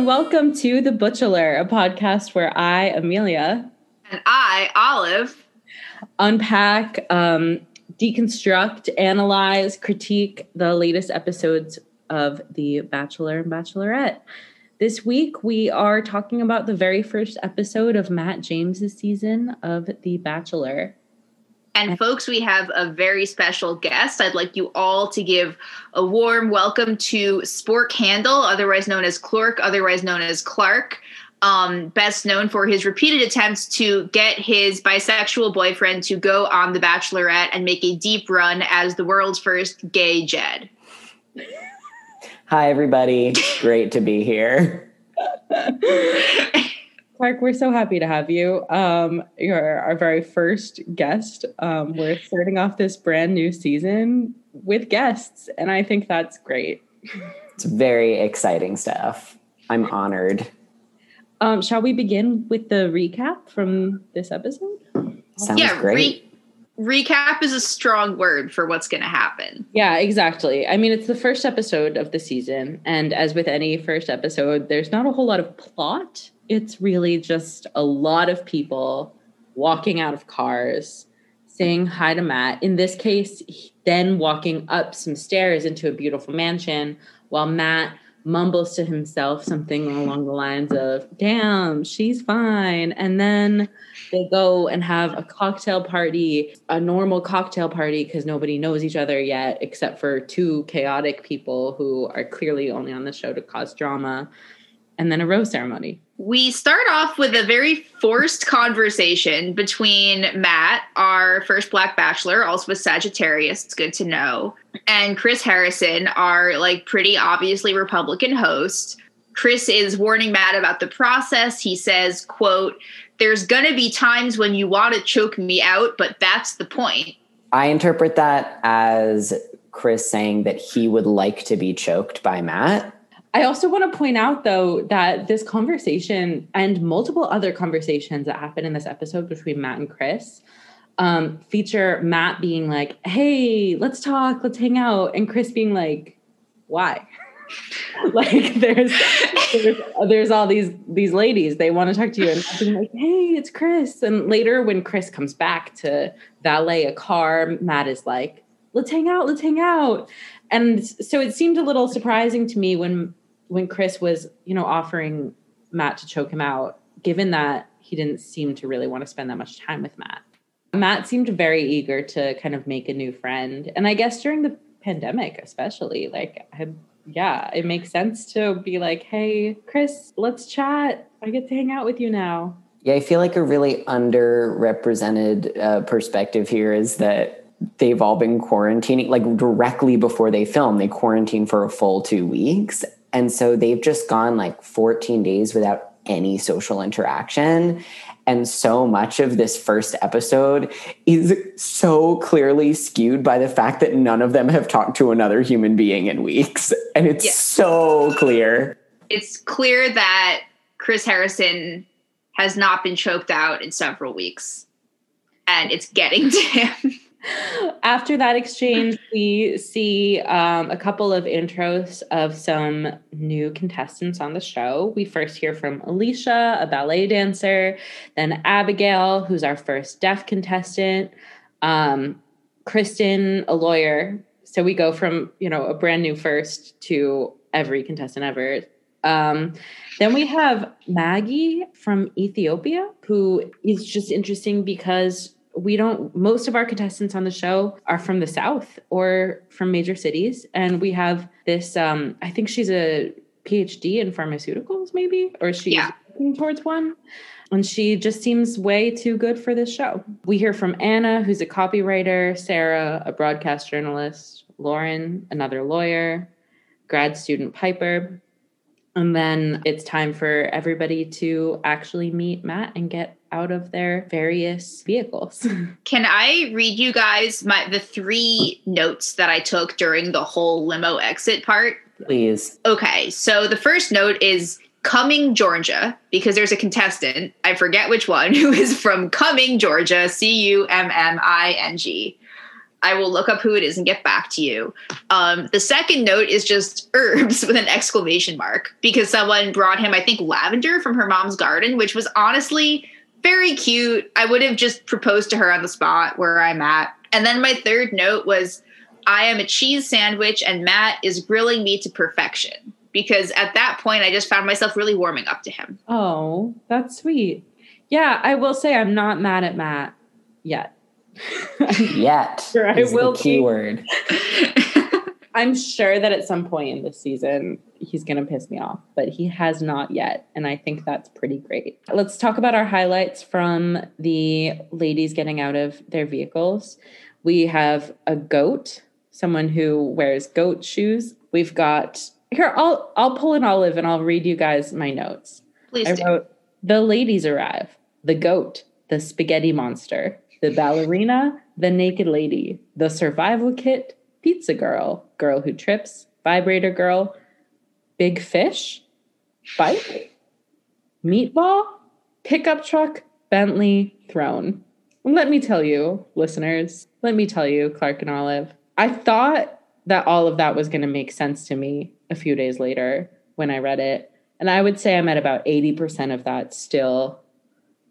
and welcome to The Butchelor, a podcast where I, Amelia, and I, Olive, unpack, um, deconstruct, analyze, critique the latest episodes of The Bachelor and Bachelorette. This week, we are talking about the very first episode of Matt James's season of The Bachelor. And folks, we have a very special guest. I'd like you all to give a warm welcome to Spork Handle, otherwise known as Clork, otherwise known as Clark. Um, best known for his repeated attempts to get his bisexual boyfriend to go on The Bachelorette and make a deep run as the world's first gay Jed. Hi, everybody. Great to be here. Clark, we're so happy to have you. Um, you're our very first guest. Um, we're starting off this brand new season with guests, and I think that's great. It's very exciting stuff. I'm honored. Um, shall we begin with the recap from this episode? Sounds yeah, great. Re- recap is a strong word for what's going to happen. Yeah, exactly. I mean, it's the first episode of the season, and as with any first episode, there's not a whole lot of plot it's really just a lot of people walking out of cars, saying hi to Matt. In this case, then walking up some stairs into a beautiful mansion while Matt mumbles to himself something along the lines of, Damn, she's fine. And then they go and have a cocktail party, a normal cocktail party, because nobody knows each other yet, except for two chaotic people who are clearly only on the show to cause drama, and then a rose ceremony we start off with a very forced conversation between Matt, our first Black Bachelor, also a Sagittarius, it's good to know, and Chris Harrison, our like pretty obviously Republican host. Chris is warning Matt about the process. He says, quote, there's gonna be times when you want to choke me out, but that's the point. I interpret that as Chris saying that he would like to be choked by Matt I also want to point out, though, that this conversation and multiple other conversations that happen in this episode between Matt and Chris um, feature Matt being like, "Hey, let's talk, let's hang out," and Chris being like, "Why?" like there's, there's there's all these these ladies they want to talk to you and being like, "Hey, it's Chris." And later, when Chris comes back to valet a car, Matt is like, "Let's hang out, let's hang out." And so it seemed a little surprising to me when when Chris was, you know, offering Matt to choke him out, given that he didn't seem to really want to spend that much time with Matt. Matt seemed very eager to kind of make a new friend. And I guess during the pandemic, especially, like, I, yeah, it makes sense to be like, hey, Chris, let's chat. I get to hang out with you now. Yeah, I feel like a really underrepresented uh, perspective here is that they've all been quarantining, like directly before they film, they quarantine for a full two weeks. And so they've just gone like 14 days without any social interaction. And so much of this first episode is so clearly skewed by the fact that none of them have talked to another human being in weeks. And it's yeah. so clear. It's clear that Chris Harrison has not been choked out in several weeks. And it's getting to him. After that exchange, we see um, a couple of intros of some new contestants on the show. We first hear from Alicia, a ballet dancer, then Abigail, who's our first deaf contestant, um, Kristen, a lawyer. So we go from you know a brand new first to every contestant ever. Um, then we have Maggie from Ethiopia, who is just interesting because we don't most of our contestants on the show are from the south or from major cities. And we have this um i think she's a phd in pharmaceuticals maybe or she's yeah. working towards one. And she just seems way too good for this show. We hear from anna who's a copywriter sarah a broadcast journalist lauren another lawyer grad student piper. And then it's time for everybody to actually meet Matt and get out of their various vehicles. Can I read you guys my the three notes that I took during the whole limo exit part? Please. Okay, so the first note is Coming, Georgia, because there's a contestant, I forget which one, who is from Coming, Georgia, C U M M I N G. I will look up who it is and get back to you. Um, the second note is just herbs with an exclamation mark because someone brought him, I think, lavender from her mom's garden, which was honestly very cute. I would have just proposed to her on the spot where I'm at. And then my third note was I am a cheese sandwich and Matt is grilling me to perfection because at that point I just found myself really warming up to him. Oh, that's sweet. Yeah, I will say I'm not mad at Matt yet. Yet Sure, I is will the be. key word. I'm sure that at some point in this season, he's going to piss me off, but he has not yet. And I think that's pretty great. Let's talk about our highlights from the ladies getting out of their vehicles. We have a goat, someone who wears goat shoes. We've got here, I'll I'll pull an olive and I'll read you guys my notes. Please I do. wrote the ladies arrive, the goat, the spaghetti monster, the ballerina, the naked lady, the survival kit, pizza girl, girl who trips, vibrator girl, big fish, bike, meatball, pickup truck, Bentley, throne. Let me tell you, listeners, let me tell you, Clark and Olive, I thought that all of that was going to make sense to me a few days later when I read it. And I would say I'm at about 80% of that still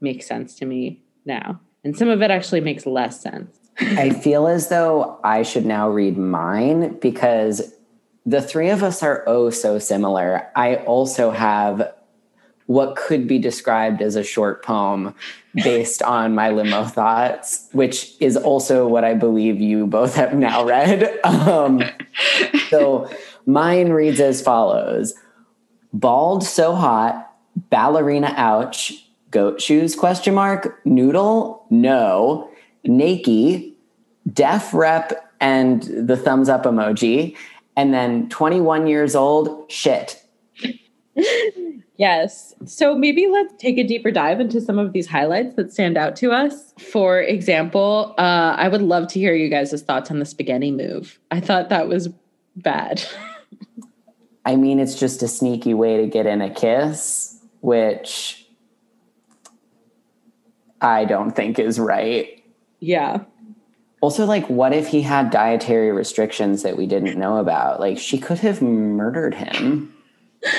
makes sense to me now. And some of it actually makes less sense. I feel as though I should now read mine because the three of us are oh so similar. I also have what could be described as a short poem based on my limo thoughts, which is also what I believe you both have now read. Um, so mine reads as follows Bald so hot, ballerina ouch, goat shoes question mark, noodle, no, naked, deaf rep, and the thumbs up emoji. And then 21 years old, shit. Yes. So maybe let's take a deeper dive into some of these highlights that stand out to us. For example, uh, I would love to hear you guys' thoughts on the spaghetti move. I thought that was bad. I mean, it's just a sneaky way to get in a kiss, which I don't think is right. yeah. Also, like, what if he had dietary restrictions that we didn't know about? Like, she could have murdered him.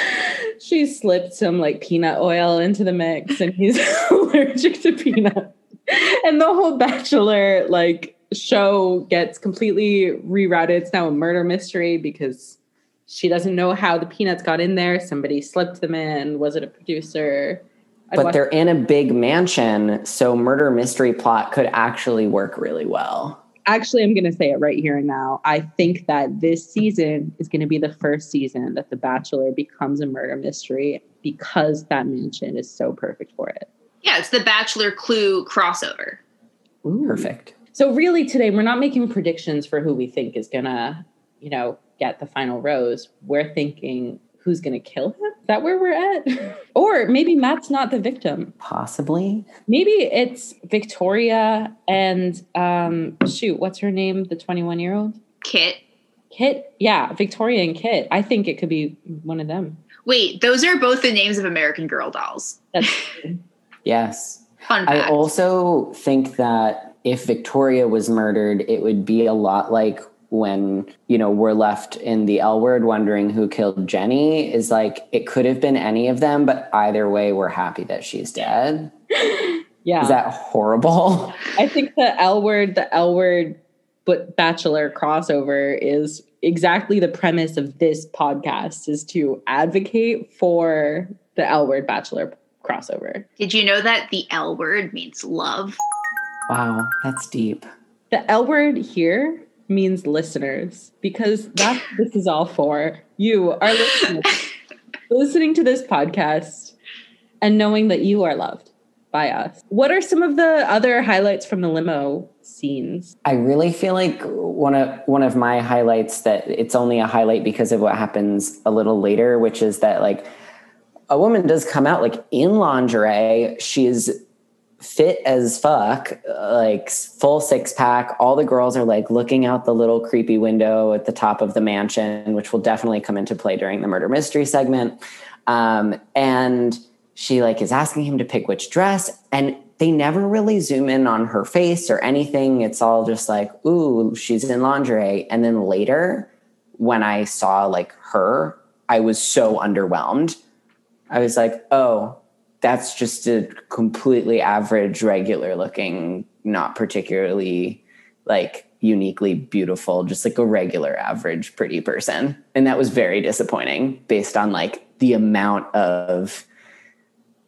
She slipped some like peanut oil into the mix and he's allergic to peanut. And the whole Bachelor like show gets completely rerouted. It's now a murder mystery because she doesn't know how the peanuts got in there. Somebody slipped them in. Was it a producer? I'd But watch- they're in a big mansion, so murder mystery plot could actually work really well. actually i'm going to say it right here and now i think that this season is going to be the first season that the bachelor becomes a murder mystery because that mansion is so perfect for it Yeah, it's the Bachelor Clue crossover. Perfect. so really today we're not making predictions for who we think is going to you know get the final rose we're thinking who's going to kill him is that where we're at or maybe matt's not the victim Possibly. maybe it's victoria and um shoot what's her name the 21 year old Kit. Kit, yeah, Victoria and Kit. I think it could be one of them. Wait, those are both the names of American Girl dolls. That's Yes. Fun fact. I also think that if Victoria was murdered, it would be a lot like when, you know, we're left in the L word wondering who killed Jenny is like it could have been any of them, but either way, we're happy that she's dead. yeah. Is that horrible? I think the L word, the L word, but Bachelor crossover is exactly the premise of this podcast is to advocate for the L word Bachelor crossover. Did you know that the L word means love? Wow, that's deep. The L word here means listeners because that's what this is all for. You are listeners, listening to this podcast and knowing that you are loved by us. What are some of the other highlights from the limo scenes? I really feel like one of one of my highlights that it's only a highlight because of what happens a little later, which is that like a woman does come out like in lingerie. She's fit as fuck, like full six pack. All the girls are like looking out the little creepy window at the top of the mansion, which will definitely come into play during the murder mystery segment. Um, and she like is asking him to pick which dress and they never really zoom in on her face or anything. It's all just like, ooh, she's in lingerie. And then later, when I saw like her, I was so underwhelmed. I was like, oh, that's just a completely average, regular looking, not particularly like uniquely beautiful, just like a regular, average, pretty person. And that was very disappointing based on like the amount of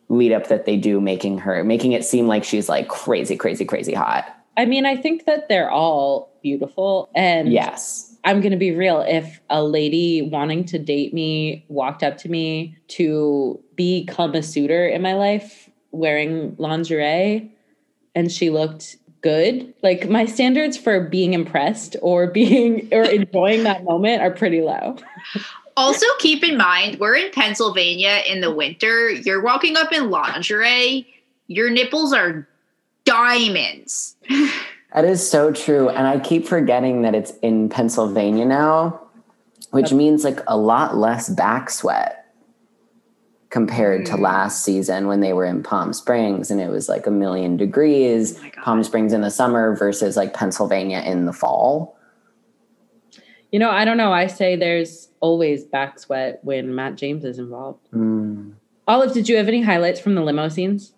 lead up that they do making her making it seem like she's like crazy crazy crazy hot I mean, I think that they're all beautiful. And yes I'm going to be real. If a lady wanting to date me walked up to me to become a suitor in my life wearing lingerie and she looked good, like my standards for being impressed or being or enjoying that moment are pretty low. Also, keep in mind, we're in Pennsylvania in the winter. You're walking up in lingerie, your nipples are diamonds. that is so true and i keep forgetting that it's in pennsylvania now which Yep. means like a lot less back sweat compared to Mm. last season when they were in palm springs and it was like a million degrees Oh palm springs in the summer versus like pennsylvania in the fall You know, I don't know. I say there's always back sweat when Matt James is involved. Mm. Olive, did you have any highlights from the limo scenes?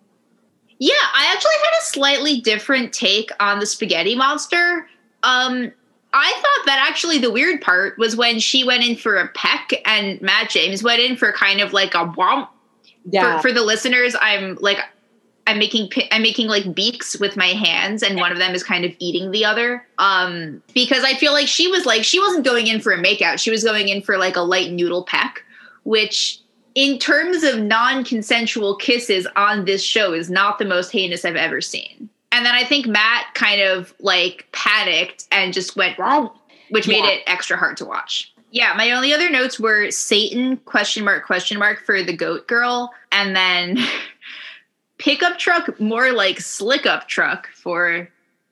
Yeah, I actually had a slightly different take on the spaghetti monster. Um, I thought that actually the weird part was when she went in for a peck and Matt James went in for kind of like a womp. For, for the listeners, I'm like, I'm making I'm making like beaks with my hands, and one of them is kind of eating the other. Um, because I feel like she was like she wasn't going in for a makeout; she was going in for like a light noodle peck, which in terms of non-consensual kisses on this show is not the most heinous I've ever seen. And then I think Matt kind of like panicked and just went wrong, which made Yeah. it extra hard to watch. Yeah, my only other notes were Satan question mark question mark for the goat girl, and then pickup truck more like slick up truck for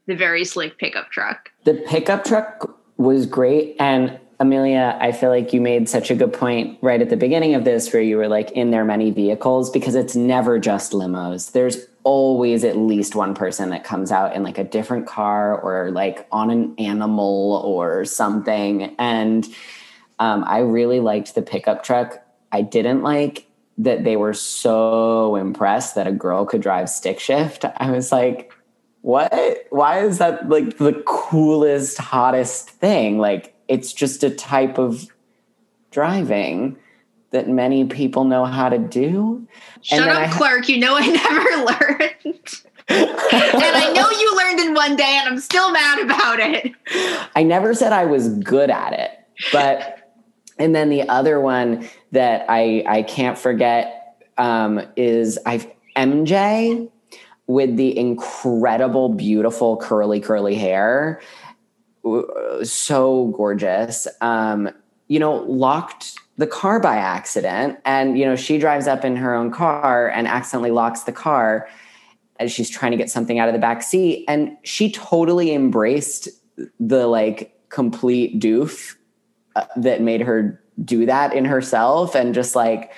the very slick pickup truck. The pickup truck was great. And Amelia, I feel like you made such a good point right at the beginning of this, where you were like in their many vehicles, because it's never just limos. There's always at least one person that comes out in like a different car or like on an animal or something. And um, I really liked the pickup truck. I didn't like that they were so impressed that a girl could drive stick shift. I was like, what? Why is that like the coolest, hottest thing? Like, it's just a type of driving that many people know how to do. Shut up, I Clark. You know I never learned. and I know you learned in one day, and I'm still mad about it. I never said I was good at it, but and then the other one that I I can't forget um, is I MJ with the incredible, beautiful curly curly hair, so gorgeous. Um, you know, locked the car by accident, and you know she drives up in her own car and accidentally locks the car as she's trying to get something out of the back seat, and she totally embraced the like complete doof uh, that made her do that in herself and just like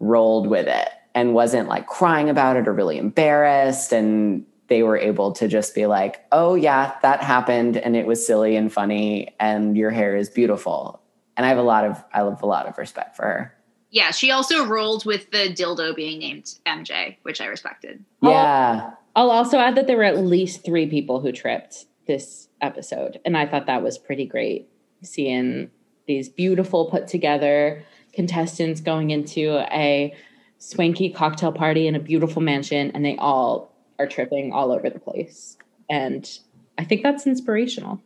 rolled with it and wasn't like crying about it or really embarrassed. And they were able to just be like oh yeah that happened and it was silly and funny and your hair is beautiful and i have a lot of i have a lot of respect for her Yeah, she also rolled with the dildo being named MJ, which I respected. Yeah I'll also add that there were at least three people who tripped this episode. And I thought that was pretty great seeing these beautiful, put together contestants going into a swanky cocktail party in a beautiful mansion, and they all are tripping all over the place. And I think that's inspirational.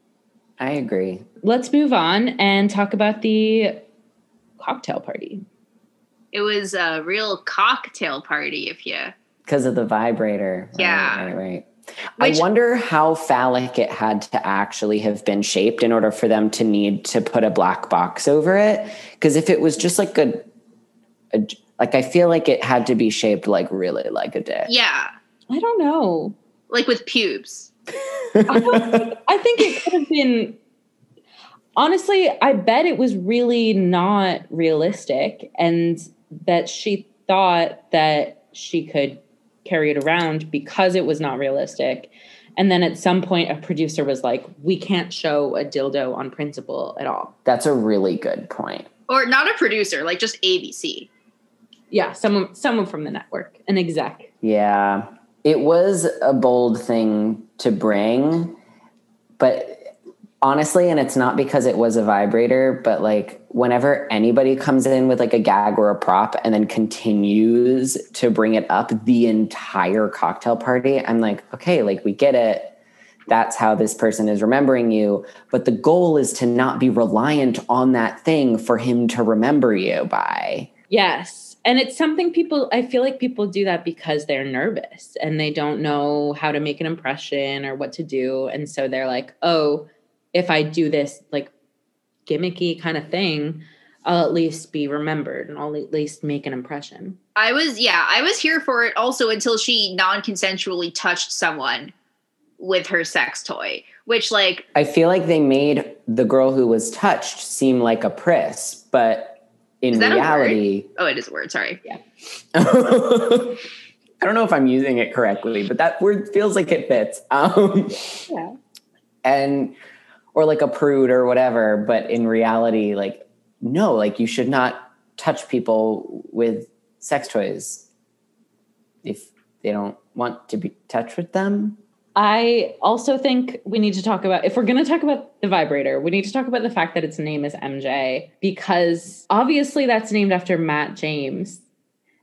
i agree Let's move on and talk about the cocktail party. It was a real cocktail party, if you. because of the vibrator Right, Yeah. right right Which- I wonder how phallic it had to actually have been shaped in order for them to need to put a black box over it. Because if it was just like a, a, like I feel like it had to be shaped like really like a dick. Yeah, I don't know. like with pubes. I think it could have been. Honestly, I bet it was really not realistic, and that she thought that she could carry it around because it was not realistic. And then at some point, a producer was like, we can't show a dildo on principle at all. That's a really good point. Or not a producer, like just ABC. Yeah, someone someone from the network, an exec. Yeah. It was a bold thing to bring, but honestly, and it's not because it was a vibrator, but like whenever anybody comes in with like a gag or a prop and then continues to bring it up the entire cocktail party, I'm like, okay, like we get it. That's how this person is remembering you. But the goal is to not be reliant on that thing for him to remember you by. Yes. And it's something people, I feel like people do that because they're nervous and they don't know how to make an impression or what to do. And so they're like, oh, if I do this like gimmicky kind of thing, I'll at least be remembered and I'll at least make an impression. I was, yeah, I was here for it also until she non consensually touched someone with her sex toy, which, like, I feel like they made the girl who was touched seem like a priss, but in Is that a reality, oh, it is a word, sorry. Yeah. I don't know if I'm using it correctly, but that word feels like it fits. Um, Yeah. and or like a prude or whatever, but in reality, like no, like you should not touch people with sex toys if they don't want to be touched with them. I also think we need to talk about if we're going to talk about the vibrator, we need to talk about the fact that its name is MJ because obviously that's named after Matt James.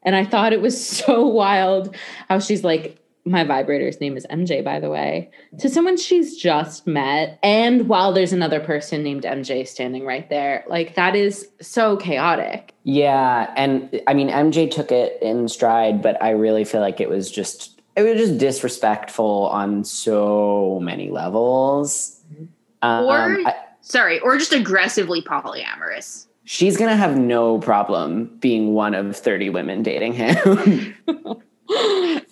And I thought it was so wild how she's like, my vibrator's name is MJ, by the way, to someone she's just met. And while there's another person named MJ standing right there, like that is so chaotic. Yeah, and I mean MJ took it in stride, but I really feel like it was just it was just disrespectful on so many levels. Um, Or- I- Sorry, or just aggressively polyamorous. she's gonna have no problem being one of thirty women dating him.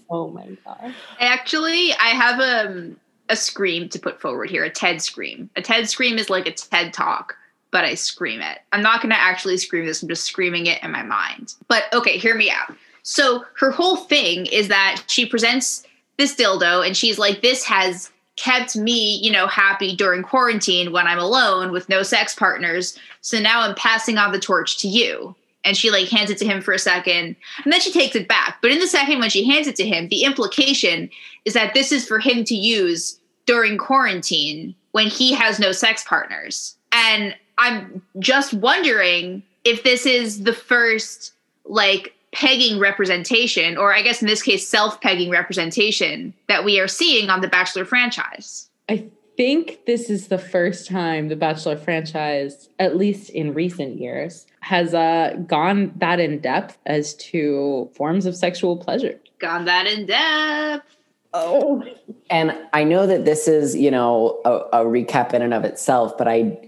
oh my god. Actually, I have um, a scream to put forward here, a TED scream. A TED scream is like a TED talk, but I scream it. I'm not going to actually scream this, I'm just screaming it in my mind. But okay, hear me out. So her whole thing is that she presents this dildo and she's like, this has kept me, you know, happy during quarantine when I'm alone with no sex partners. So now I'm passing on the torch to you. And she like hands it to him for a second and then she takes it back. But in the second when she hands it to him, the implication is that this is for him to use during quarantine when he has no sex partners. And I'm just wondering if this is the first like pegging representation, or I guess in this case, self pegging representation that we are seeing on the Bachelor franchise. I think this is the first time the Bachelor franchise, at least in recent years, has uh, gone that in depth as to forms of sexual pleasure. Gone that in depth. Oh, and I know that this is, you know, a, a recap in and of itself, but I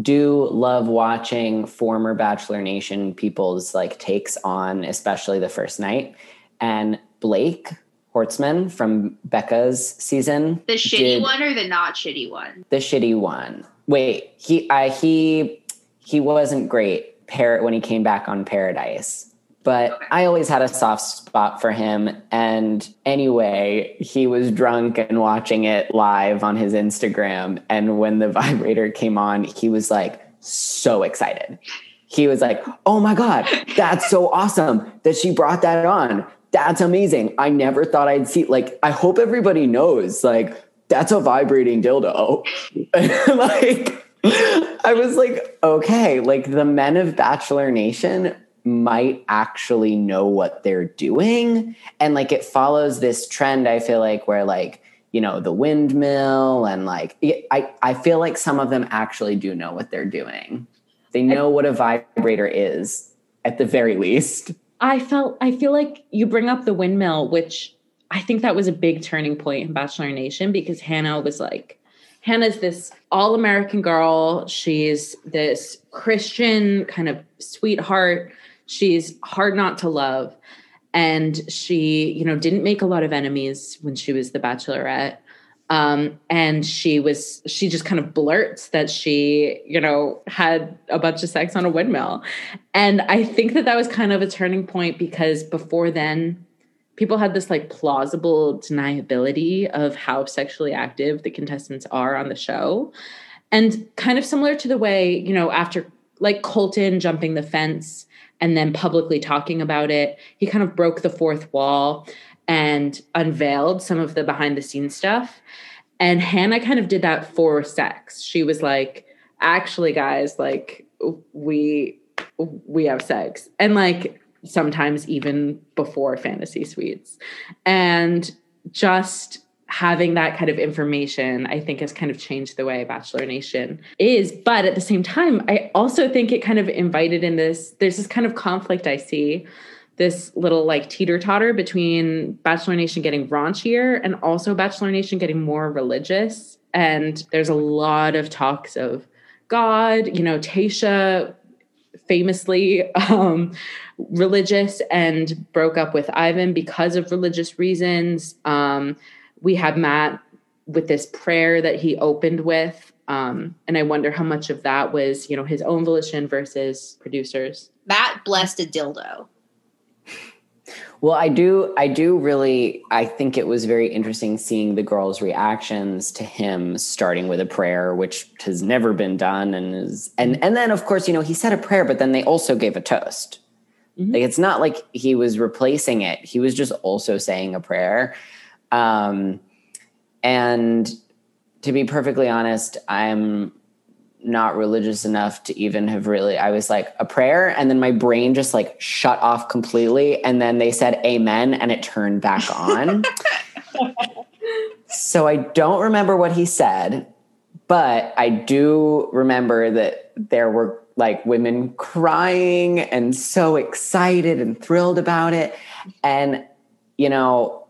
do love watching former Bachelor Nation people's like takes on, especially the first night. And Blake Horstmann from Becca's season, The shitty did one or the not shitty one? the shitty one. Wait, he, I, he, he wasn't great par- when he came back on Paradise. But Okay. I always had a soft spot for him. And anyway, he was drunk and watching it live on his Instagram. And when the vibrator came on, he was like so excited. He was like, Oh my God, that's so awesome that she brought that on. That's amazing. I never thought I'd see, like, I hope everybody knows, like, that's a vibrating dildo. like, I was like, okay, like the men of Bachelor Nation might actually know what they're doing. And like it follows this trend, I feel like, where like, you know, the windmill and like, I, I feel like some of them actually do know what they're doing. They know what a vibrator is at the very least. I felt I feel like you bring up the windmill, which I think that was a big turning point in Bachelor Nation because Hannah was like, Hannah's this all American girl. She's this Christian kind of sweetheart. She's hard not to love. And she, you know, didn't make a lot of enemies when she was the bachelorette. Um, and she was, she just kind of blurts that she, you know, had a bunch of sex on a windmill. And I think that that was kind of a turning point because before then, people had this like plausible deniability of how sexually active the contestants are on the show. And kind of similar to the way, you know, after like Colton jumping the fence and then publicly talking about it, he kind of broke the fourth wall and unveiled some of the behind the scenes stuff. And Hannah kind of did that for sex. She was like, actually, guys, like, we we have sex and like sometimes even before fantasy suites and just having that kind of information i think has kind of changed the way bachelor nation is but at the same time i also think it kind of invited in this there's this kind of conflict i see this little like teeter totter between bachelor nation getting raunchier and also bachelor nation getting more religious and there's a lot of talks of god you know tayshia famously um, religious and broke up with Ivan because of religious reasons. Um, we had Matt with this prayer that he opened with. Um, and I wonder how much of that was, you know, his own volition versus producers. Matt blessed a dildo. Well, I do, I do really, I think it was very interesting seeing the girls' reactions to him starting with a prayer, which has never been done, and is, and and then of course, you know, he said a prayer, but then they also gave a toast. Mm-hmm. Like it's not like he was replacing it; he was just also saying a prayer. Um, and to be perfectly honest, I'm not religious enough to even have really i was like a prayer and then my brain just like shut off completely and then they said amen and it turned back on. So i don't remember what he said but i do remember that there were like women crying and so excited and thrilled about it. And you know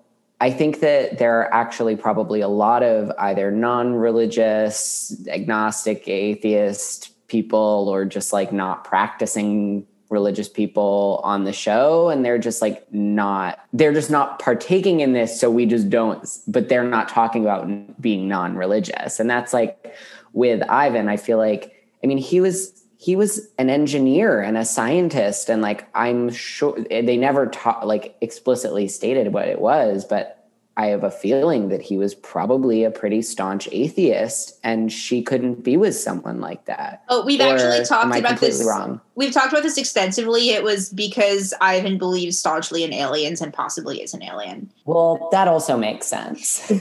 I think that there are actually probably a lot of either non religious, agnostic, atheist people, or just like not practicing religious people on the show. And they're just like not, they're just not partaking in this. So we just don't, but they're not talking about being non religious. And that's like with Ivan, I feel like, I mean, he was he was an engineer and a scientist and like i'm sure eh, they never taught like explicitly stated what it was but i have a feeling that he was probably a pretty staunch atheist and she couldn't be with someone like that. Oh we've or actually talked about this wrong? we've talked about this extensively. It was because ivan believes staunchly in aliens and possibly is an alien. Well that also makes sense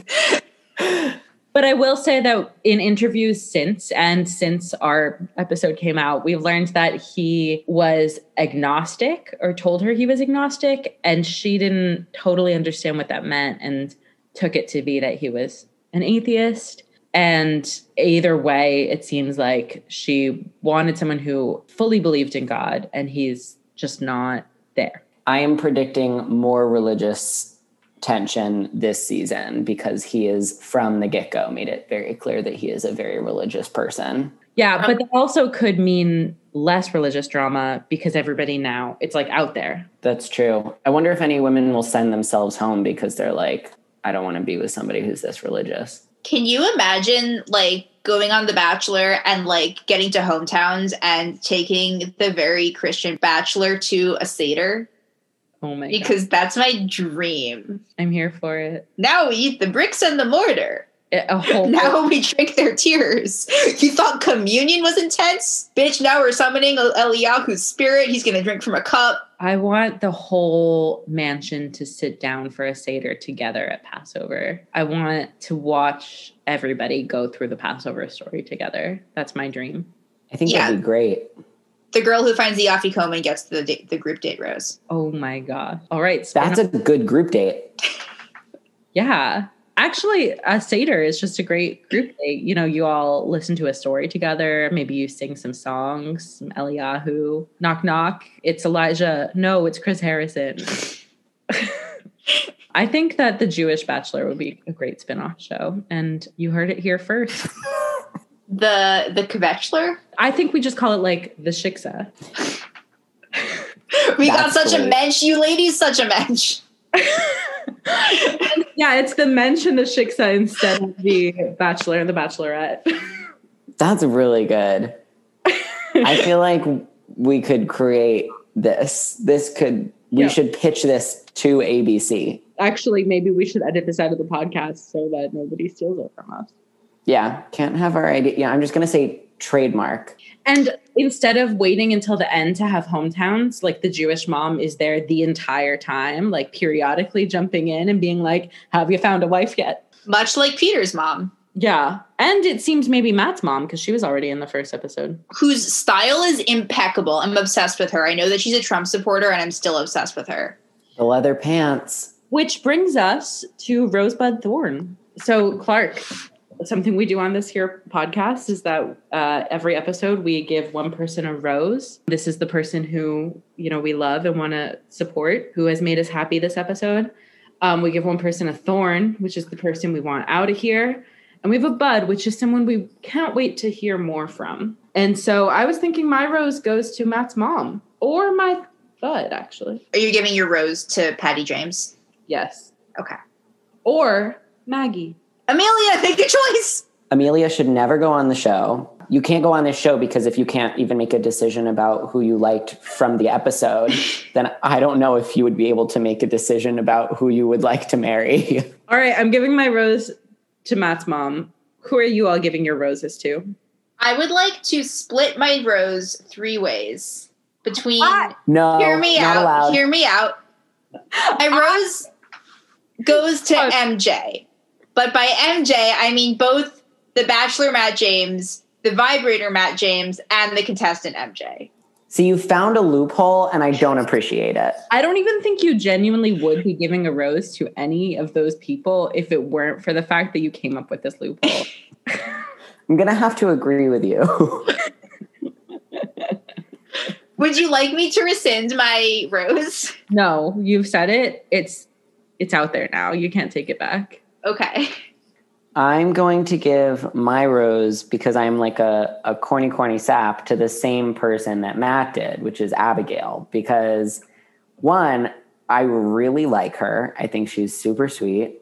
But I will say that in interviews since and since our episode came out, we've learned that he was agnostic or told her he was agnostic, and she didn't totally understand what that meant and took it to be that he was an atheist. And either way, it seems like she wanted someone who fully believed in God, and he's just not there. I am predicting more religious tension this season because he is from the get-go made it very clear that he is a very religious person. Yeah, but um, that also could mean less religious drama because everybody now it's like out there. That's true. I wonder if any women will send themselves home because they're like I don't want to be with somebody who's this religious. Can you imagine like going on The Bachelor and like getting to hometowns and taking the very Christian bachelor to a Seder? Oh my Because God. that's my dream. I'm here for it. Now we eat the bricks and the mortar. Eh, a whole now we drink their tears. You thought communion was intense? Bitch, now we're summoning Eliyahu's spirit. He's going to drink from a cup. I want the whole mansion to sit down for a Seder together at Passover. I want to watch everybody go through the Passover story together. That's my dream. I think yeah. that'd be great the girl who finds the afikoman and gets the date, the group date rose. Oh my god! All right, that's a good group date. yeah, actually, a seder is just a great group date. You know, you all listen to a story together. Maybe you sing some songs, some Eliyahu. Knock knock. It's Elijah. No, it's Chris Harrison. I think that the Jewish Bachelor would be a great spin-off show, and you heard it here first. the the Kvetchler? I think we just call it like the Shiksa. we That's got such great. a mensch. You ladies, such a mensch. yeah, it's the mensch and the Shiksa instead of the Bachelor and the Bachelorette. That's really good. I feel like we could create this. This could We Yeah. should pitch this to ABC. Actually, maybe we should edit this out of the podcast so that nobody steals it from us. Yeah, can't have our idea. Yeah, I'm just gonna say trademark. And instead of waiting until the end to have hometowns, like the Jewish mom is there the entire time, like periodically jumping in and being like, Have you found a wife yet? Much like Peter's mom, Yeah. And it seems maybe Matt's mom, because she was already in the first episode. whose style is impeccable. I'm obsessed with her. I know that she's a Trump supporter, and I'm still obsessed with her. The leather pants. Which brings us to Rosebud Thorn. So, Clark, something we do on this here podcast is that uh, every episode we give one person a rose. This is the person who you know we love and want to support, who has made us happy this episode. Um, we give one person a thorn, which is the person we want out of here, and we have a bud, which is someone we can't wait to hear more from. And so, I was thinking my rose goes to Matt's mom or my bud, actually. Are you giving your rose to Patty James? Yes. Okay. Or Maggie. Amelia, make a choice. Amelia should never go on the show. You can't go on this show because if you can't even make a decision about who you liked from the episode, then I don't know if you would be able to make a decision about who you would like to marry. All right, I'm giving my rose to Matt's mom. Who are you all giving your roses to? I would like to split my rose three ways between. What? No, Hear me not out. allowed. Hear me out. My ah. rose goes to. MJ, but by MJ I mean both the Bachelor Matt James, the Vibrator Matt James, and the contestant MJ. So you found a loophole and I don't appreciate it. I don't even think you genuinely would be giving a rose to any of those people if it weren't for the fact that you came up with this loophole. I'm going to have to agree with you. Would you like me to rescind my rose? no, you've said it. It's it's out there now. You can't take it back. Okay. I'm going to give my rose because I'm like a, a corny, corny sap to the same person that Matt did, which is Abigail. Because one, I really like her. I think she's super sweet.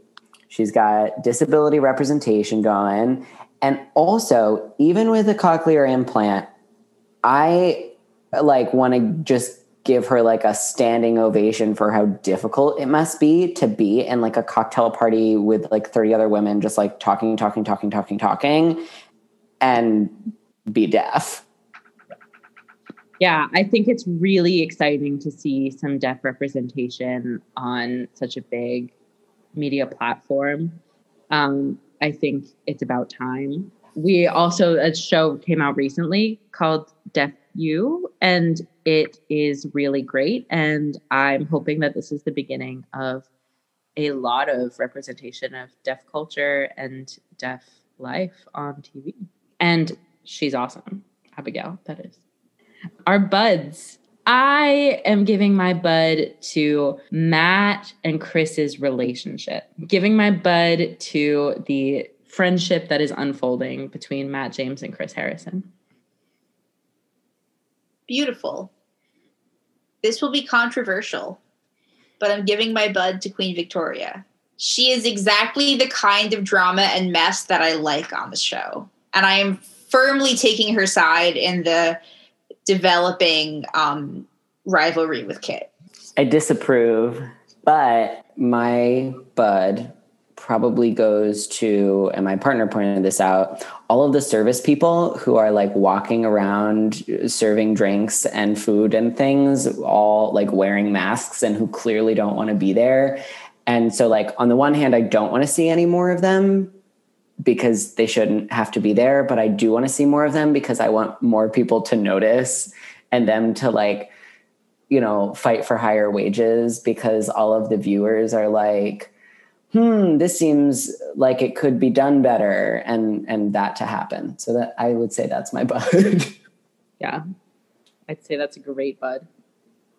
She's got disability representation going. And also, even with a cochlear implant, I like want to just give her like a standing ovation for how difficult it must be to be in like a cocktail party with like 30 other women just like talking talking talking talking talking and be deaf Yeah, I think it's really exciting to see some deaf representation on such a big media platform. Um, I think it's about time. We also, a show came out recently called Deaf U, and it is really great. And I'm hoping that this is the beginning of a lot of representation of deaf culture and deaf life on TV. And she's awesome, Abigail, that is our buds. I am giving my bud to Matt and Chris's relationship, giving my bud to the friendship that is unfolding between Matt James and Chris Harrison. Beautiful. This will be controversial, but I'm giving my bud to Queen Victoria. She is exactly the kind of drama and mess that I like on the show. And I am firmly taking her side in the developing um, rivalry with Kit. i disapprove but my bud probably goes to and my partner pointed this out all of the service people who are like walking around uh, serving drinks and food and things all like wearing masks and who clearly don't want to be there. And so like on the one hand i don't want to see any more of them because they shouldn't have to be there but i do want to see more of them because i want more people to notice and them to like you know fight for higher wages because all of the viewers are like hmm this seems like it could be done better and and that to happen so that i would say that's my bud Yeah, I'd say that's a great bud.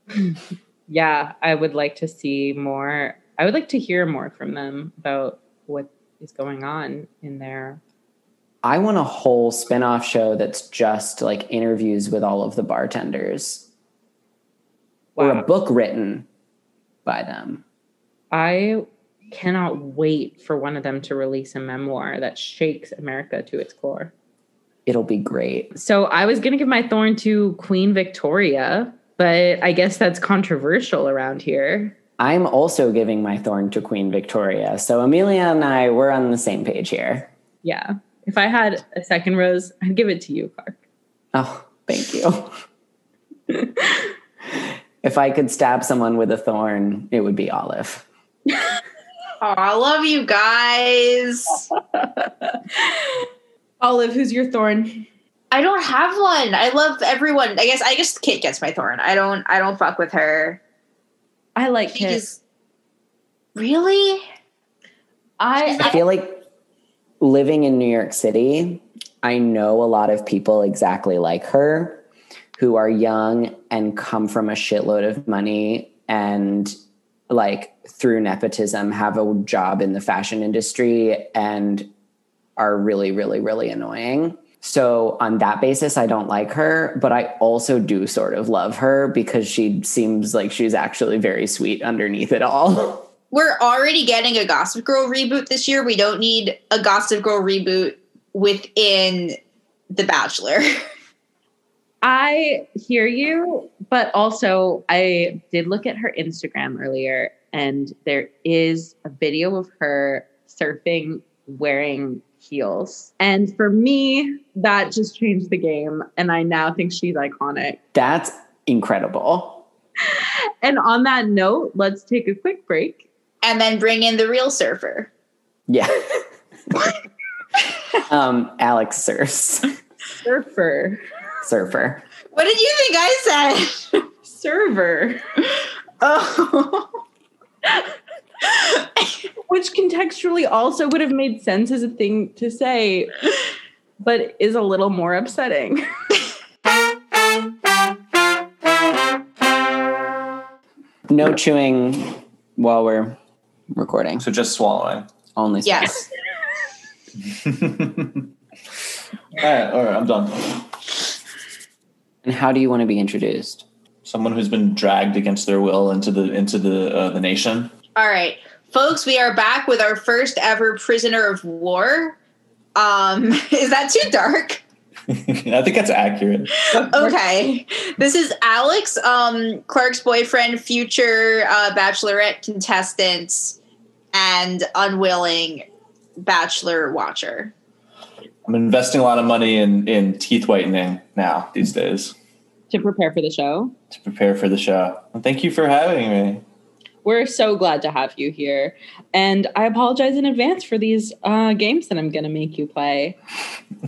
yeah, I would like to see more. I would like to hear more from them about what is going on in their. i want a whole spin-off show that's just like interviews with all of the bartenders or a book written by them I cannot wait for one of them to release a memoir that shakes America to its core. it'll be great So I was going to give my thorn to Queen Victoria, but I guess that's controversial around here. I'm also giving my thorn to Queen Victoria. So Amelia and I, we're on the same page here. Yeah. If I had a second rose, I'd give it to you, Clark. Oh, thank you. if I could stab someone with a thorn, it would be Olive. Oh, I love you guys. Olive, who's your thorn? I don't have one. I love everyone. I guess I guess Kit gets my thorn. I don't I don't fuck with her. I like She Kit. just really I, I feel like living in New York City, I know a lot of people exactly like her who are young and come from a shitload of money and like through nepotism have a job in the fashion industry and are really really really annoying. So on that basis I don't like her, but I also do sort of love her because she seems like she's actually very sweet underneath it all. we're already getting a Gossip Girl reboot this year. We don't need a Gossip Girl reboot within The Bachelor. I hear you, but also I did look at her Instagram earlier, and there is a video of her surfing wearing heels. And for me, that just changed the game. And I now think she's iconic. That's incredible. And on that note, let's take a quick break. and then bring in the real surfer. Yeah. um, Alex surfs. Surfer. Surfer. What did you think I said? Server. Oh. Which contextually also would have made sense as a thing to say, but is a little more upsetting. No chewing while we're recording. So just swallowing. Only yes. all right, all right, I'm done. And how do you want to be introduced? Someone who's been dragged against their will into the into the uh, the nation. All right. Folks, we are back with our first ever prisoner of war. Um, is that too dark? I think that's accurate. Okay. This is Alex, um, Clark's boyfriend, future uh, bachelorette contestant, and unwilling bachelor watcher. I'm investing a lot of money in in teeth whitening now these days to prepare for the show. to prepare for the show. And thank you for having me. We're so glad to have you here. And I apologize in advance for these uh, games that I'm going to make you play.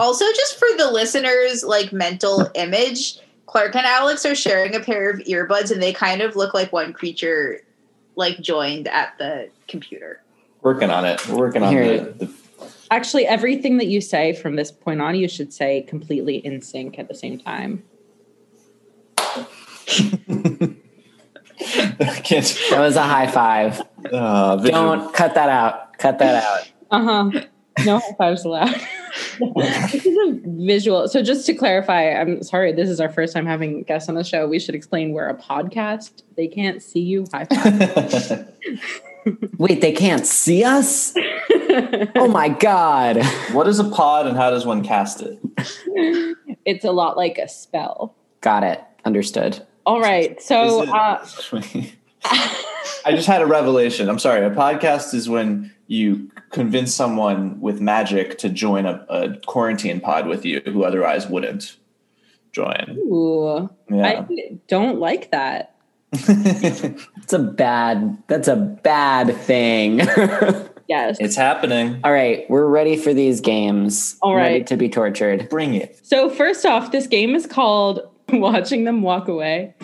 Also, just for the listeners' like mental image, Clark and Alex are sharing a pair of earbuds, and they kind of look like one creature, like joined at the computer. Working on it. We're working on Here. the, the Actually, everything that you say from this point on, you should say completely in sync at the same time. That was a high five. Uh, Don't cut that out. Cut that out. Uh huh. No high fives allowed. this is a visual. So, just to clarify, I'm sorry, this is our first time having guests on the show. We should explain we're a podcast. They can't see you. High five. Wait, they can't see us? Oh my God. what is a pod and how does one cast it? it's a lot like a spell. Got it. Understood. All right. So, it- uh, I just had a revelation. I'm sorry. A podcast is when you convince someone with magic to join a, a quarantine pod with you who otherwise wouldn't join. ooh, Yeah. I don't like that. It's a bad, that's a bad thing. Yes. it's happening. All right, we're ready for these games. All right. Ready to be tortured. Bring it. So, first off, this game is called Watching Them Walk Away.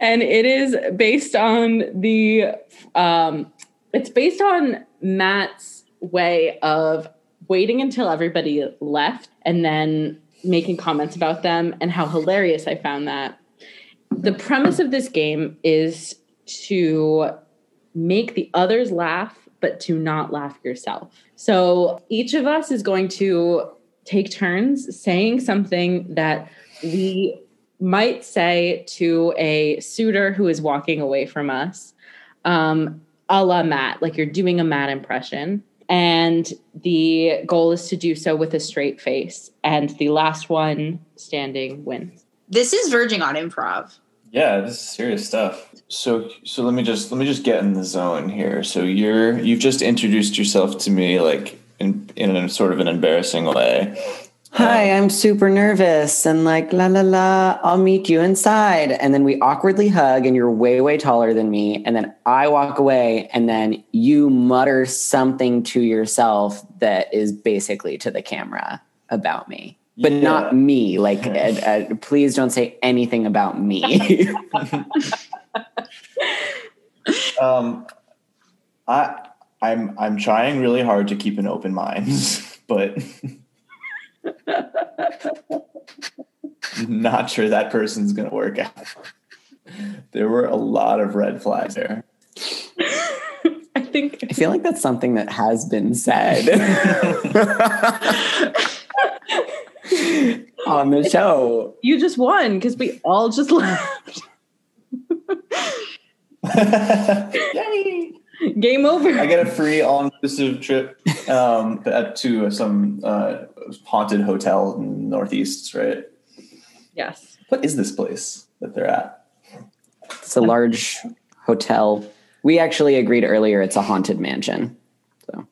And it is based on the, um, it's based on Matt's way of waiting until everybody left and then making comments about them and how hilarious I found that. The premise of this game is to make the others laugh, but to not laugh yourself. So each of us is going to take turns saying something that we might say to a suitor who is walking away from us, um, a la Matt, like you're doing a Matt impression. And the goal is to do so with a straight face. And the last one standing wins. This is verging on improv. Yeah, this is serious stuff. So so let me just let me just get in the zone here. So you're you've just introduced yourself to me like in in a sort of an embarrassing way. Hi, I'm super nervous and like la la la, I'll meet you inside. And then we awkwardly hug and you're way, way taller than me. And then I walk away and then you mutter something to yourself that is basically to the camera about me. But Yeah. not me. Like, uh, uh, please don't say anything about me. Um, I I'm I'm trying really hard to keep an open mind, but not sure that person's gonna work out. There were a lot of red flags there. I think I feel like that's something that has been said on the show. you just won because we all just left. Yay! Game over. I get a free all-inclusive trip um, to some uh, haunted hotel in the Northeast, right? yes. What is this place that they're at? It's a large hotel. We actually agreed earlier it's a haunted mansion. So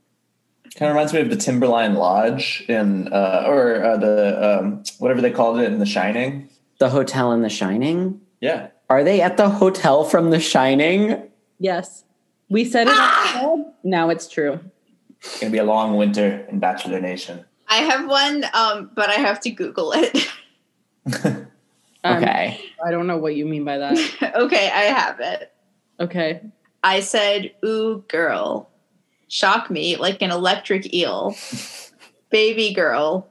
Kind of reminds me of the Timberline Lodge in, uh, or uh, the um, whatever they called it in The Shining. the hotel in The Shining. Yeah, Are they at the hotel from The Shining? Yes. We said it. out loud. Now it's true. it's gonna be a long winter in Bachelor Nation. I have one, um, but I have to Google it. Um, Okay. I don't know what you mean by that. okay, I have it. Okay. I said, "Ooh, girl, shock me like an electric eel, baby girl,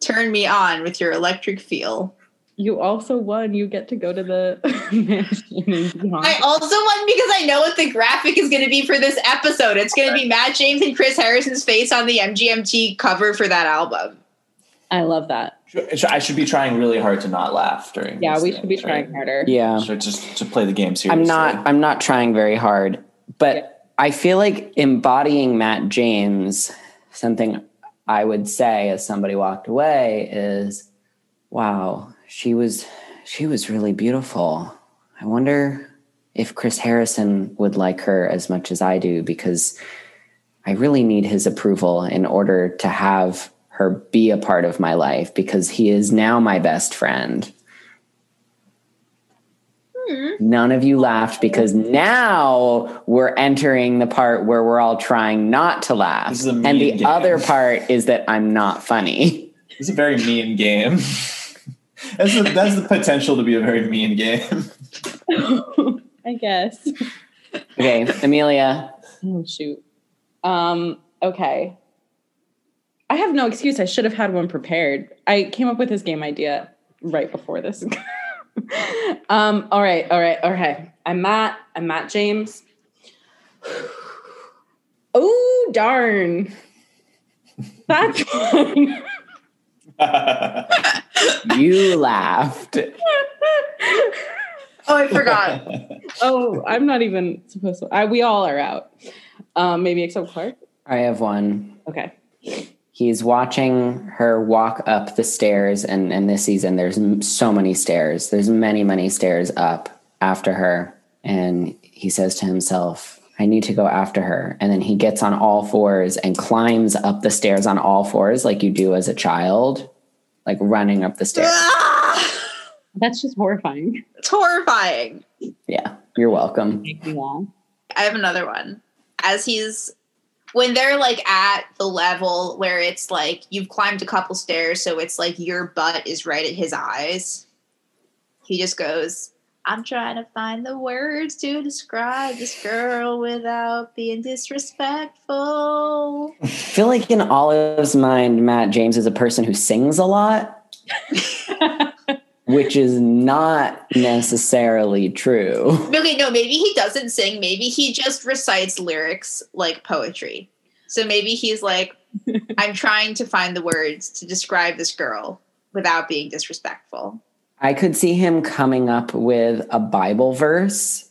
turn me on with your electric feel." You also won. You get to go to the mansion. I also won because I know what the graphic is going to be for this episode. It's going to be Matt James and Chris Harrison's face on the MGMT cover for that album. I love that. I should be trying really hard to not laugh during. Yeah, these we should be things, trying right? harder. Yeah. So just to play the game seriously. I'm not I'm not trying very hard, but Yeah. I feel like embodying Matt James, something I would say as somebody walked away is, wow, she was she was really beautiful. I wonder if Chris Harrison would like her as much as I do because I really need his approval in order to have her be a part of my life because he is now my best friend. Hmm. None of you laughed because now we're entering the part where we're all trying not to laugh. This is a And the game. other part is that I'm not funny. It's a very mean game. that's, the, that's the potential to be a very mean game. I guess. Okay, Amelia. Oh shoot. Um, okay. I have no excuse. I should have had one prepared. I came up with this game idea right before this. um, all right, all right, all right. I'm Matt. I'm Matt James. Oh darn. That's fun. You laughed. Oh, I forgot. oh, I'm not even supposed to. I, we all are out. Um, maybe except Clark. I have one. Okay. He's watching her walk up the stairs, and, and this season there's so many stairs. There's many, many stairs up after her. And he says to himself, I need to go after her. And then he gets on all fours and climbs up the stairs on all fours, like you do as a child, like running up the stairs. Ah, That's just horrifying. it's horrifying. Yeah, you're welcome. Make me laugh. I have another one. As he's when they're like at the level where it's like you've climbed a couple stairs, so it's like your butt is right at his eyes. He just goes, I'm trying to find the words to describe this girl without being disrespectful. I feel like in Olive's mind, Matt James is a person who sings a lot, which is not necessarily true. Okay, no, maybe he doesn't sing. Maybe he just recites lyrics like poetry. So maybe he's like, I'm trying to find the words to describe this girl without being disrespectful. I could see him coming up with a Bible verse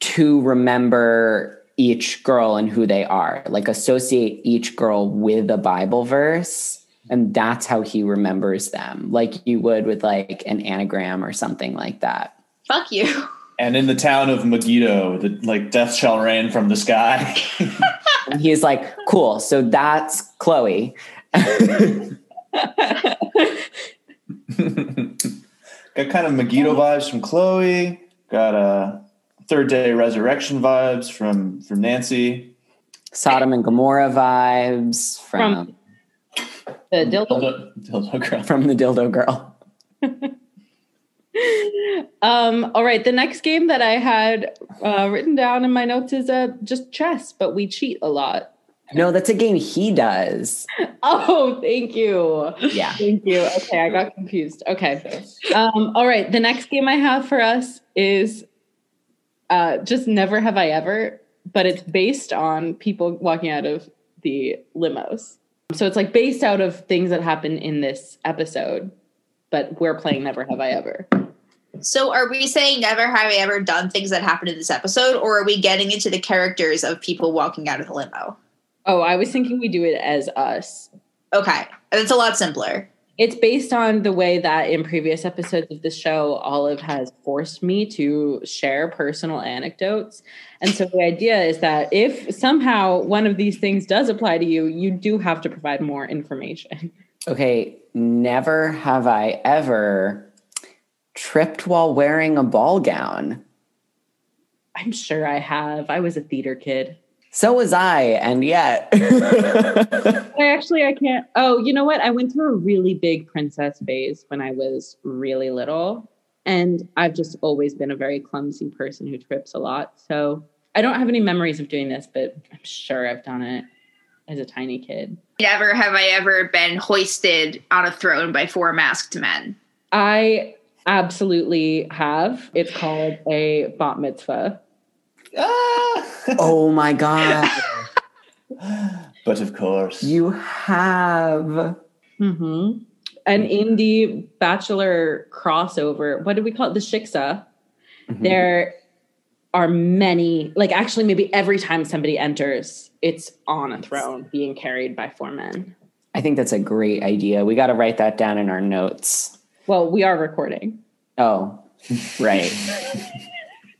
to remember each girl and who they are, like associate each girl with a Bible verse. And that's how he remembers them, like you would with like an anagram or something like that. Fuck you. And in the town of Megiddo, the like death shall rain from the sky. And he's like, cool. So that's Chloe. Got kind of Megiddo vibes from Chloe. Got a third day resurrection vibes from from Nancy. Sodom and Gomorrah vibes from The dildo. Dildo, dildo girl. from the dildo girl. Um, all right, the next game that I had uh, written down in my notes is uh, just chess, but we cheat a lot. No, that's a game he does. Oh, thank you. Yeah. Thank you. Okay, I got confused. Okay. Um, all right, the next game I have for us is uh, just Never Have I Ever, but it's based on people walking out of the limos. So it's like based out of things that happen in this episode, but we're playing Never Have I Ever. So are we saying never have I ever done things that happened in this episode, or are we getting into the characters of people walking out of the limo? Oh, I was thinking we do it as us. Okay. It's a lot simpler. It's based on the way that in previous episodes of the show, Olive has forced me to share personal anecdotes. And so the idea is that if somehow one of these things does apply to you, you do have to provide more information. Okay, never have I ever tripped while wearing a ball gown. I'm sure I have. I was a theater kid. So was I, and yet. I actually I can't. Oh, you know what? I went through a really big princess phase when I was really little, and I've just always been a very clumsy person who trips a lot. So I don't have any memories of doing this, but I'm sure I've done it as a tiny kid. Never have I ever been hoisted on a throne by four masked men. I absolutely have. It's called a bat mitzvah. Ah! oh my God. but of course. You have. Mm-hmm. And in the Bachelor crossover, what do we call it? The Shiksa. Mhm. there are many like actually maybe every time somebody enters it's on a throne being carried by four men I think that's a great idea. We got to write that down in our notes. well we are recording Oh, right.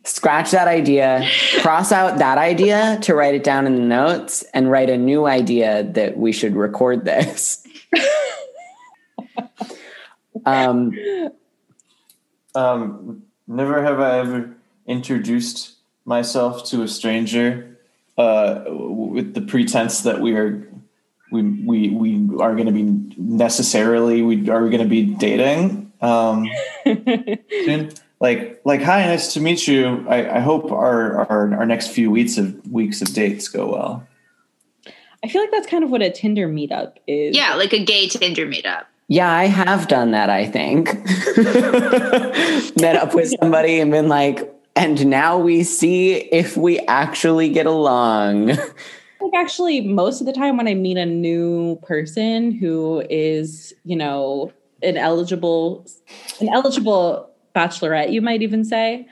Scratch that idea, cross out that idea to write it down in the notes, and write a new idea that we should record this. um, Um, never have I ever introduced myself to a stranger uh, with the pretense that we are we we we are going to be necessarily we are going to be dating um, soon. Like like hi, nice to meet you. I, I hope our, our our next few weeks of weeks of dates go well. i feel like that's kind of what a tinder meetup is Yeah, like a gay Tinder meetup. yeah, I have done that, I think. Met up with somebody and been like, and now we see if we actually get along. like actually most of the time when i meet a new person who is you know an eligible an eligible bachelorette you might even say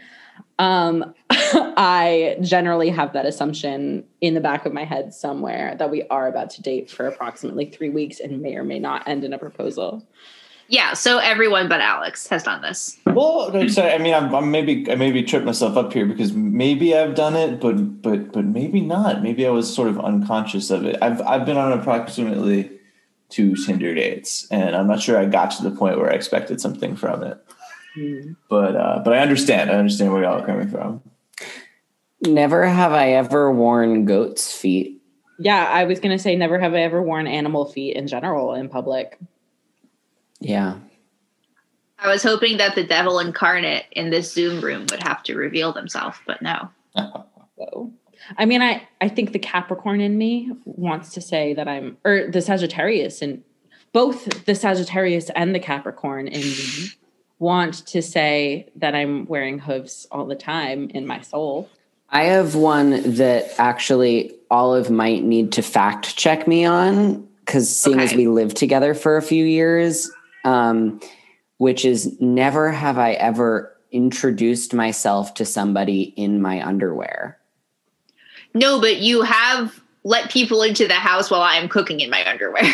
um i generally have that assumption in the back of my head somewhere that we are about to date for approximately three weeks and may or may not end in a proposal Yeah, so everyone but Alex has done this. Well, no, sorry. I mean, I'm, I'm maybe I maybe tripped myself up here because maybe I've done it, but but but maybe not. Maybe I was sort of unconscious of it. I've I've been on approximately two Tinder dates, and I'm not sure I got to the point where I expected something from it. But uh, but I understand. I understand where y'all are coming from. Never have I ever worn goat's feet. yeah i was going to say never have i ever worn animal feet in general in public Yeah. I was hoping that the devil incarnate in this Zoom room would have to reveal themselves, but no. So, I mean, I I think the Capricorn in me wants to say that I'm, or the Sagittarius, and both the Sagittarius and the Capricorn in me want to say that I'm wearing hooves all the time in my soul. I have one that actually Olive might need to fact check me on because seeing as we lived together for a few years, um, which is never have I ever introduced myself to somebody in my underwear. No, but you have let people into the house while I am cooking in my underwear.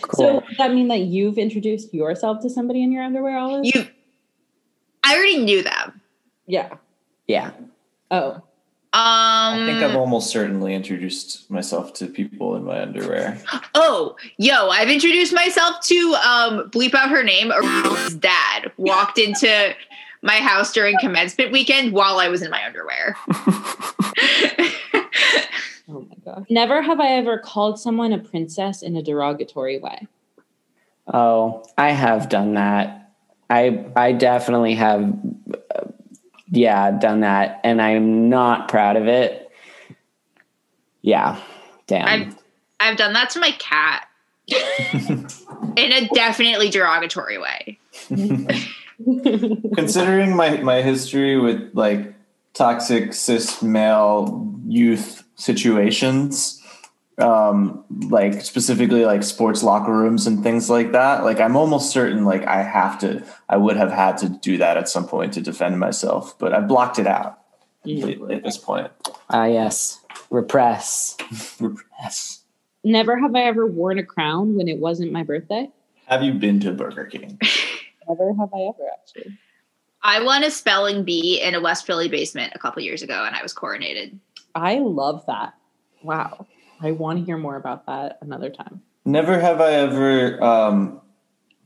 Cool. So does that mean that you've introduced yourself to somebody in your underwear, Olive? you I already knew them. Yeah. Yeah. Oh. Um, I think I've almost certainly introduced myself to people in my underwear. Oh, yo, I've introduced myself to um bleep out her name. Ariel's dad walked into my house during commencement weekend while I was in my underwear. My god. Never have I ever called someone a princess in a derogatory way. Oh, I have done that. I I definitely have uh, yeah, done that and I'm not proud of it. Yeah. Damn. I've I've done that to my cat in a definitely derogatory way. Considering my my history with like toxic cis male youth situations, um, like specifically like sports locker rooms and things like that, like I'm almost certain like I have to, I would have had to do that at some point to defend myself, but I blocked it out at, at this point. Ah yes. Repress. Repress. Never have I ever worn a crown when it wasn't my birthday. Have you been to Burger King? Never have I ever actually. I won a spelling bee in a West Philly basement a couple years ago and I was coronated. I love that. Wow. I want to hear more about that another time. Never have I ever um,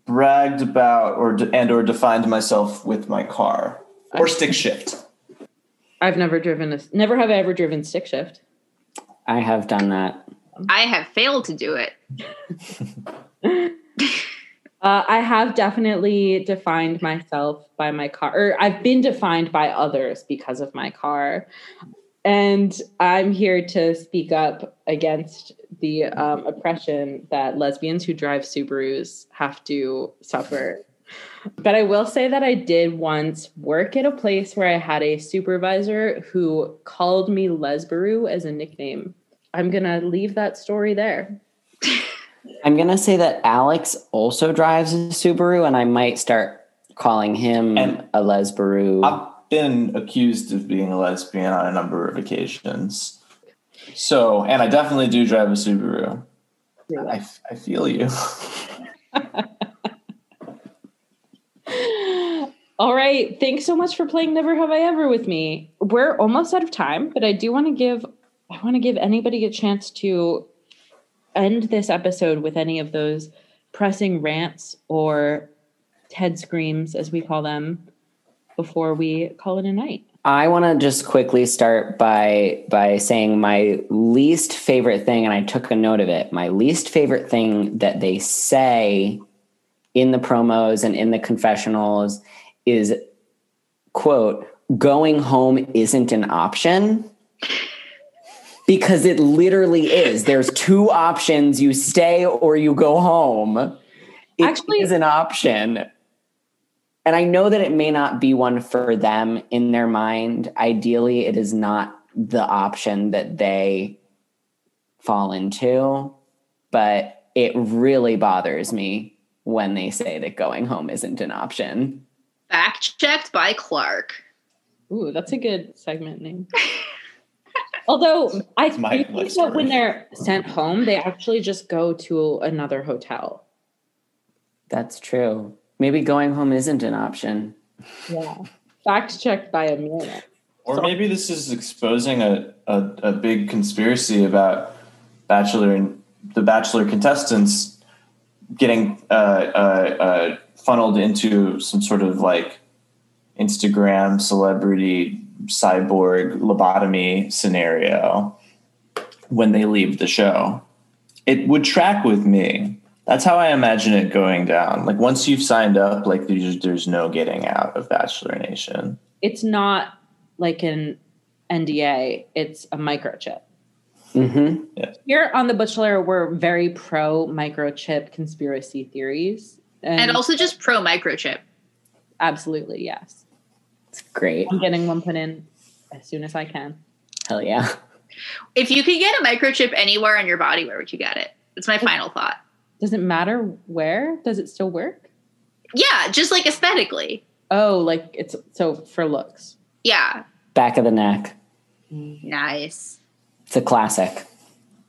bragged about or de- and or defined myself with my car or stick shift. I've never driven a never have I ever driven stick shift. I have done that. I have failed to do it. Uh, I have definitely defined myself by my car, or I've been defined by others because of my car. And I'm here to speak up against the um, oppression that lesbians who drive Subarus have to suffer. But I will say that I did once work at a place where I had a supervisor who called me Lesbaru as a nickname. I'm going to leave that story there. I'm gonna say that Alex also drives a Subaru, and I might start calling him And- a Lesbaru. Been accused of being a lesbian on a number of occasions. So, and I definitely do drive a Subaru. I feel you. All right. Thanks so much for playing Never Have I Ever with me. We're almost out of time, but I do want to give I want to give anybody a chance to end this episode with any of those pressing rants or Ted screams as we call them before we call it a night. I want to just quickly start by by saying my least favorite thing, and I took a note of it. My least favorite thing that they say in the promos and in the confessionals is quote going home isn't an option because it literally is there's two options you stay or you go home It Actually- is an option and I know that it may not be one for them in their mind. Ideally, it is not the option that they fall into, but it really bothers me when they say that going home isn't an option. Fact checked by Clark. Ooh, that's a good segment name. Although I think life that when they're sent home, they actually just go to another hotel. That's true. Maybe going home isn't an option. Yeah. Fact checked by Amelia. Or maybe this is exposing a, a, a big conspiracy about Bachelor and the Bachelor contestants getting uh, uh, uh, funneled into some sort of like Instagram celebrity cyborg lobotomy scenario when they leave the show. It would track with me. That's how I imagine it going down. Like once you've signed up, like there's, there's no getting out of Bachelor Nation. It's not like an NDA, it's a microchip. Mm-hmm. Here on The Bachelor, we're very pro microchip conspiracy theories. And also just pro microchip. absolutely, yes. It's great. I'm getting one put in as soon as I can. Hell yeah. If you could get a microchip anywhere on your body, where would you get it? That's my final thought. Does it matter where? Does it still work? Yeah, just like aesthetically. Oh, like it's so for looks. Yeah, Back of the neck. nice. It's a classic.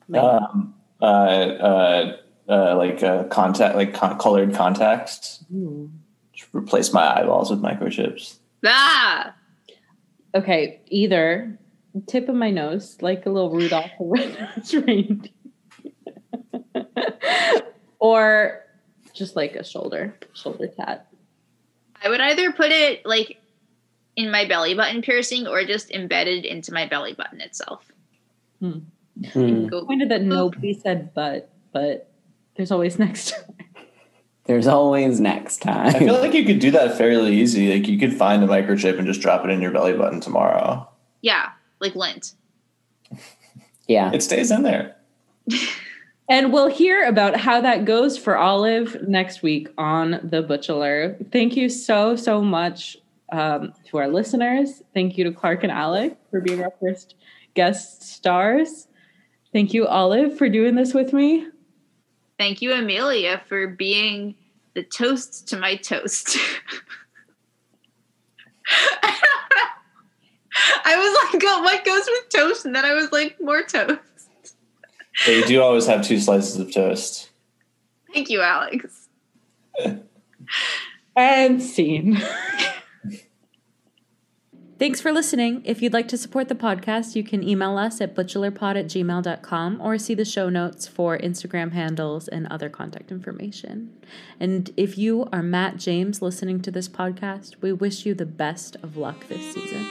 Like, um, uh, uh, uh, like uh, contact, like con- colored contacts. ooh. It's replace my eyeballs with microchips. Ah, Okay, either tip of my nose, like a little Rudolph the red-nosed reindeer, or just like a shoulder, shoulder tat. I would either put it like in my belly button piercing or just embedded into my belly button itself. Hmm. Go- Pointed that nobody said but, but there's always next time. There's always next time. I feel like you could do that fairly easy. Like you could find a microchip and just drop it in your belly button tomorrow. Yeah, like lint. yeah. It stays in there. And we'll hear about how that goes for Olive next week on The Butchelor. Thank you so, so much um, to our listeners. Thank you to Clark and Alex for being our first guest stars. Thank you, Olive, for doing this with me. Thank you, Amelia, for being the toast to my toast. I was like, oh, what goes with toast? And then I was like, more toast. But you do always have two slices of toast. Thank you, Alex. And scene. Thanks for listening. If you'd like to support the podcast, you can email us at butchelorpod at gmail.com or see the show notes for Instagram handles and other contact information. And if you are Matt James listening to this podcast, we wish you the best of luck this season.